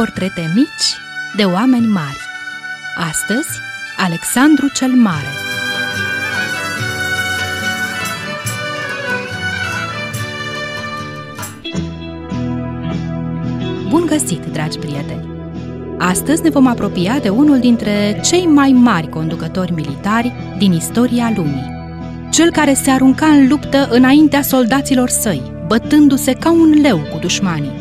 portrete mici de oameni mari. Astăzi, Alexandru cel Mare. Bun găsit, dragi prieteni! Astăzi ne vom apropia de unul dintre cei mai mari conducători militari din istoria lumii. Cel care se arunca în luptă înaintea soldaților săi, bătându-se ca un leu cu dușmanii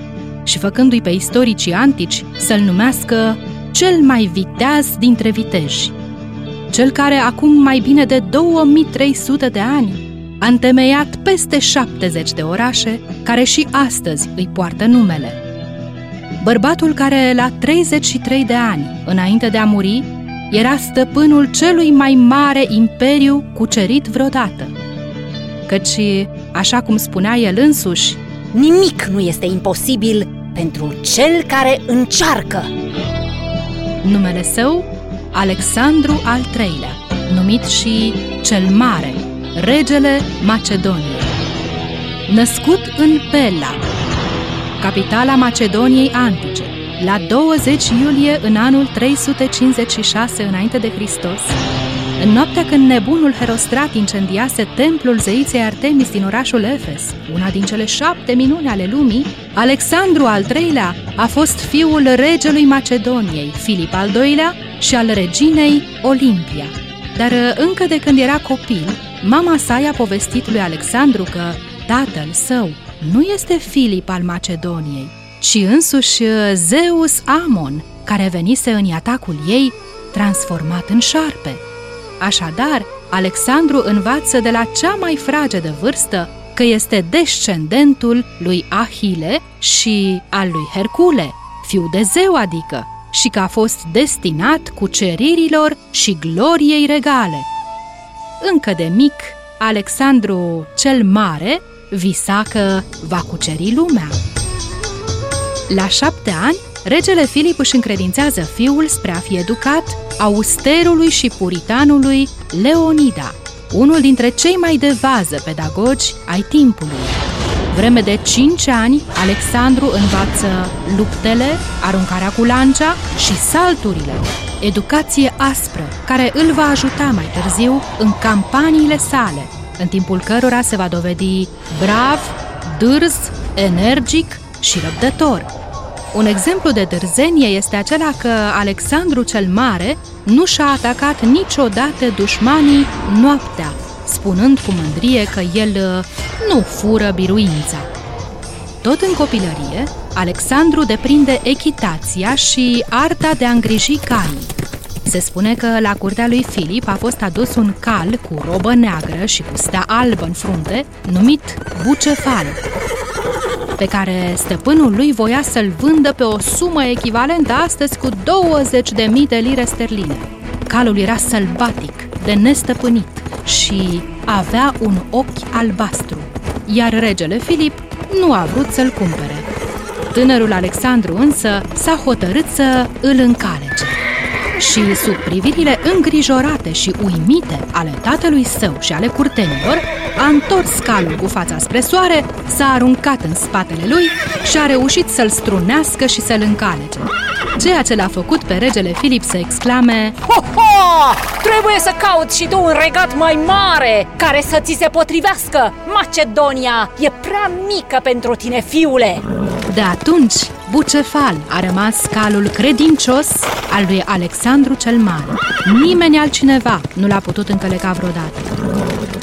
și făcându-i pe istoricii antici să-l numească cel mai viteaz dintre viteji. Cel care acum mai bine de 2300 de ani a întemeiat peste 70 de orașe care și astăzi îi poartă numele. Bărbatul care la 33 de ani, înainte de a muri, era stăpânul celui mai mare imperiu cucerit vreodată. Căci, așa cum spunea el însuși, Nimic nu este imposibil pentru cel care încearcă. Numele său, Alexandru al III-lea, numit și cel Mare, regele Macedoniei. Născut în Pella, capitala Macedoniei antice, la 20 iulie în anul 356 înainte de Hristos, în noaptea când nebunul Herostrat incendiase templul zeiței Artemis din orașul Efes, una din cele șapte minuni ale lumii, Alexandru al III-lea a fost fiul regelui Macedoniei, Filip al II-lea, și al reginei Olimpia. Dar încă de când era copil, mama sa i-a povestit lui Alexandru că tatăl său nu este Filip al Macedoniei, ci însuși Zeus Amon, care venise în atacul ei transformat în șarpe. Așadar, Alexandru învață de la cea mai fragedă vârstă că este descendentul lui Ahile și al lui Hercule, fiu de zeu adică, și că a fost destinat cuceririlor și gloriei regale. Încă de mic, Alexandru cel Mare visa că va cuceri lumea. La șapte ani, regele Filip își încredințează fiul spre a fi educat austerului și puritanului Leonida, unul dintre cei mai de vază pedagogi ai timpului. Vreme de cinci ani, Alexandru învață luptele, aruncarea cu lancea și salturile, educație aspră, care îl va ajuta mai târziu în campaniile sale, în timpul cărora se va dovedi brav, dârz, energic și răbdător. Un exemplu de dârzenie este acela că Alexandru cel Mare nu și-a atacat niciodată dușmanii noaptea, spunând cu mândrie că el uh, nu fură biruința. Tot în copilărie, Alexandru deprinde echitația și arta de a îngriji calii. Se spune că la curtea lui Filip a fost adus un cal cu robă neagră și cu stea albă în frunte, numit Bucefal, pe care stăpânul lui voia să-l vândă pe o sumă echivalentă astăzi cu 20.000 de lire sterline. Calul era sălbatic, de nestăpânit și avea un ochi albastru, iar regele Filip nu a vrut să-l cumpere. Tânărul Alexandru însă s-a hotărât să îl încalece și sub privirile îngrijorate și uimite ale tatălui său și ale curtenilor, a întors calul cu fața spre soare, s-a aruncat în spatele lui și a reușit să-l strunească și să-l încalece. Ceea ce l-a făcut pe regele Filip să exclame Ho, ho! Trebuie să cauți și tu un regat mai mare care să ți se potrivească! Macedonia e prea mică pentru tine, fiule! De atunci, Bucefal a rămas calul credincios al lui Alexandru cel Mare. Nimeni altcineva nu l-a putut încăleca vreodată.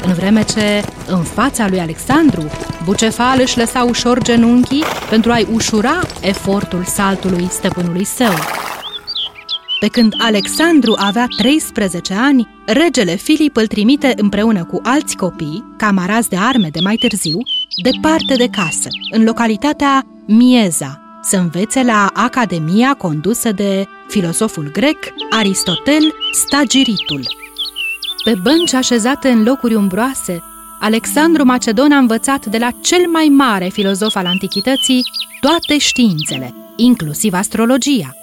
În vreme ce, în fața lui Alexandru, Bucefal își lăsa ușor genunchii pentru a-i ușura efortul saltului stăpânului său. Pe când Alexandru avea 13 ani, regele Filip îl trimite împreună cu alți copii, camarazi de arme de mai târziu, departe de casă, în localitatea Mieza, să învețe la Academia condusă de filosoful grec Aristotel Stagiritul. Pe bănci așezate în locuri umbroase, Alexandru Macedon a învățat de la cel mai mare filozof al antichității toate științele, inclusiv astrologia.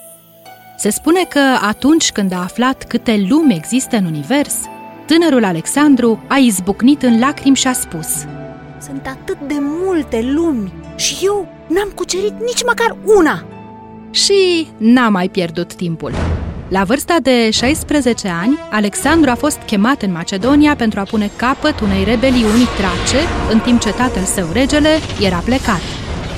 Se spune că atunci când a aflat câte lumi există în univers, tânărul Alexandru a izbucnit în lacrimi și a spus Sunt atât de multe lumi și eu n-am cucerit nici măcar una! și n-a mai pierdut timpul. La vârsta de 16 ani, Alexandru a fost chemat în Macedonia pentru a pune capăt unei rebeliuni trace, în timp ce tatăl său, regele, era plecat.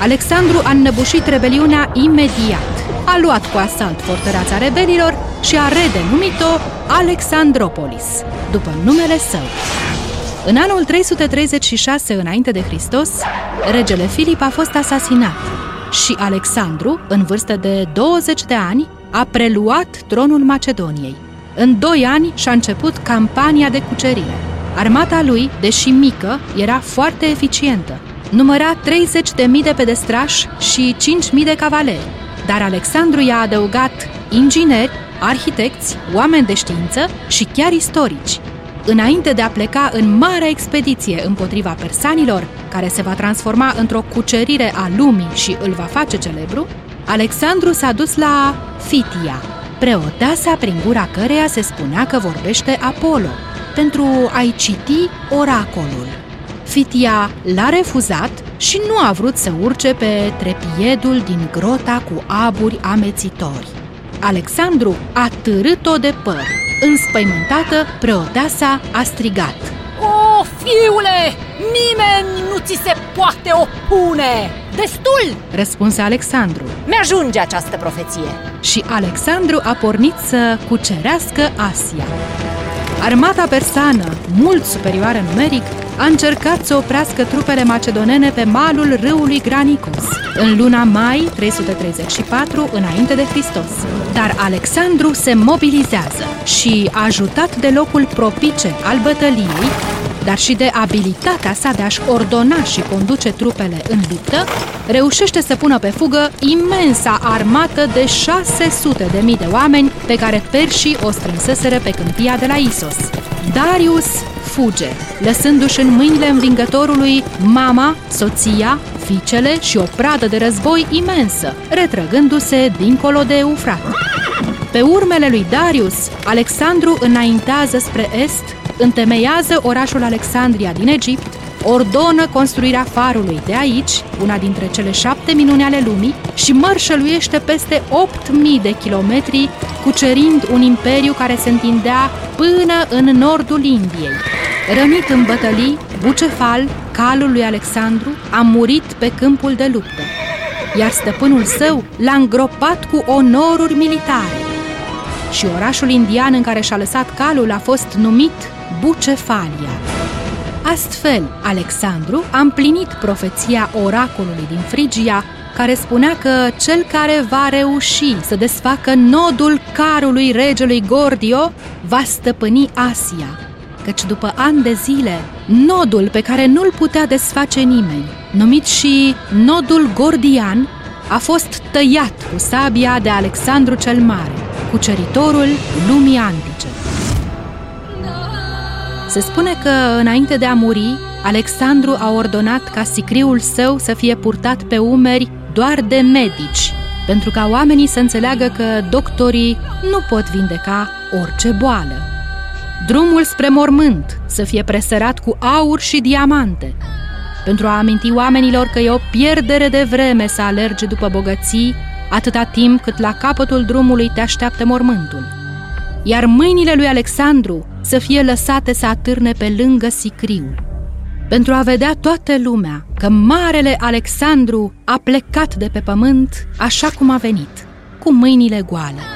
Alexandru a înnăbușit rebeliunea imediat. A luat cu asalt fortăreața rebelilor și a redenumit-o Alexandropolis, după numele său. În anul 336 înainte de Hristos, regele Filip a fost asasinat și Alexandru, în vârstă de 20 de ani, a preluat tronul Macedoniei. În doi ani și-a început campania de cucerire. Armata lui, deși mică, era foarte eficientă. Număra 30.000 de pedestrași și 5.000 de cavaleri. Dar Alexandru i-a adăugat ingineri, arhitecți, oameni de știință și chiar istorici. Înainte de a pleca în marea expediție împotriva persanilor, care se va transforma într-o cucerire a lumii și îl va face celebru, Alexandru s-a dus la Fitia, preoteasa prin gura căreia se spunea că vorbește Apollo, pentru a-i citi oracolul. Fitia l-a refuzat și nu a vrut să urce pe trepiedul din grota cu aburi amețitori. Alexandru a târât-o de păr. Înspăimântată, preoteasa a strigat. O, fiule, nimeni nu ți se poate opune! Destul! Răspunse Alexandru. Mi-ajunge această profeție. Și Alexandru a pornit să cucerească Asia. Armata persană, mult superioară numeric, a încercat să oprească trupele macedonene pe malul râului Granicos, în luna mai 334 înainte de Hristos. Dar Alexandru se mobilizează și, ajutat de locul propice al bătăliei, dar și de abilitatea sa de a-și ordona și conduce trupele în luptă, reușește să pună pe fugă imensa armată de 600 de mii de oameni pe care perșii o strânseseră pe câmpia de la Isos. Darius fuge, lăsându-și în mâinile învingătorului mama, soția, fiicele și o pradă de război imensă, retrăgându-se dincolo de Eufrat. Pe urmele lui Darius, Alexandru înaintează spre est, întemeiază orașul Alexandria din Egipt, ordonă construirea farului de aici, una dintre cele șapte minuni ale lumii, și mărșăluiește peste 8.000 de kilometri, cucerind un imperiu care se întindea până în nordul Indiei. Rănit în bătălii, Bucefal, calul lui Alexandru, a murit pe câmpul de luptă, iar stăpânul său l-a îngropat cu onoruri militare. Și orașul indian în care și-a lăsat calul a fost numit Bucefalia. Astfel, Alexandru a împlinit profeția oracolului din Frigia, care spunea că cel care va reuși să desfacă nodul carului regelui Gordio va stăpâni Asia, căci după ani de zile, nodul pe care nu-l putea desface nimeni, numit și nodul gordian, a fost tăiat cu sabia de Alexandru cel Mare, cuceritorul lumii antice. Se spune că, înainte de a muri, Alexandru a ordonat ca sicriul său să fie purtat pe umeri doar de medici, pentru ca oamenii să înțeleagă că doctorii nu pot vindeca orice boală. Drumul spre mormânt să fie presărat cu aur și diamante, pentru a aminti oamenilor că e o pierdere de vreme să alerge după bogății atâta timp cât la capătul drumului te așteaptă mormântul. Iar mâinile lui Alexandru să fie lăsate să atârne pe lângă sicriu, pentru a vedea toată lumea că marele Alexandru a plecat de pe pământ așa cum a venit, cu mâinile goale.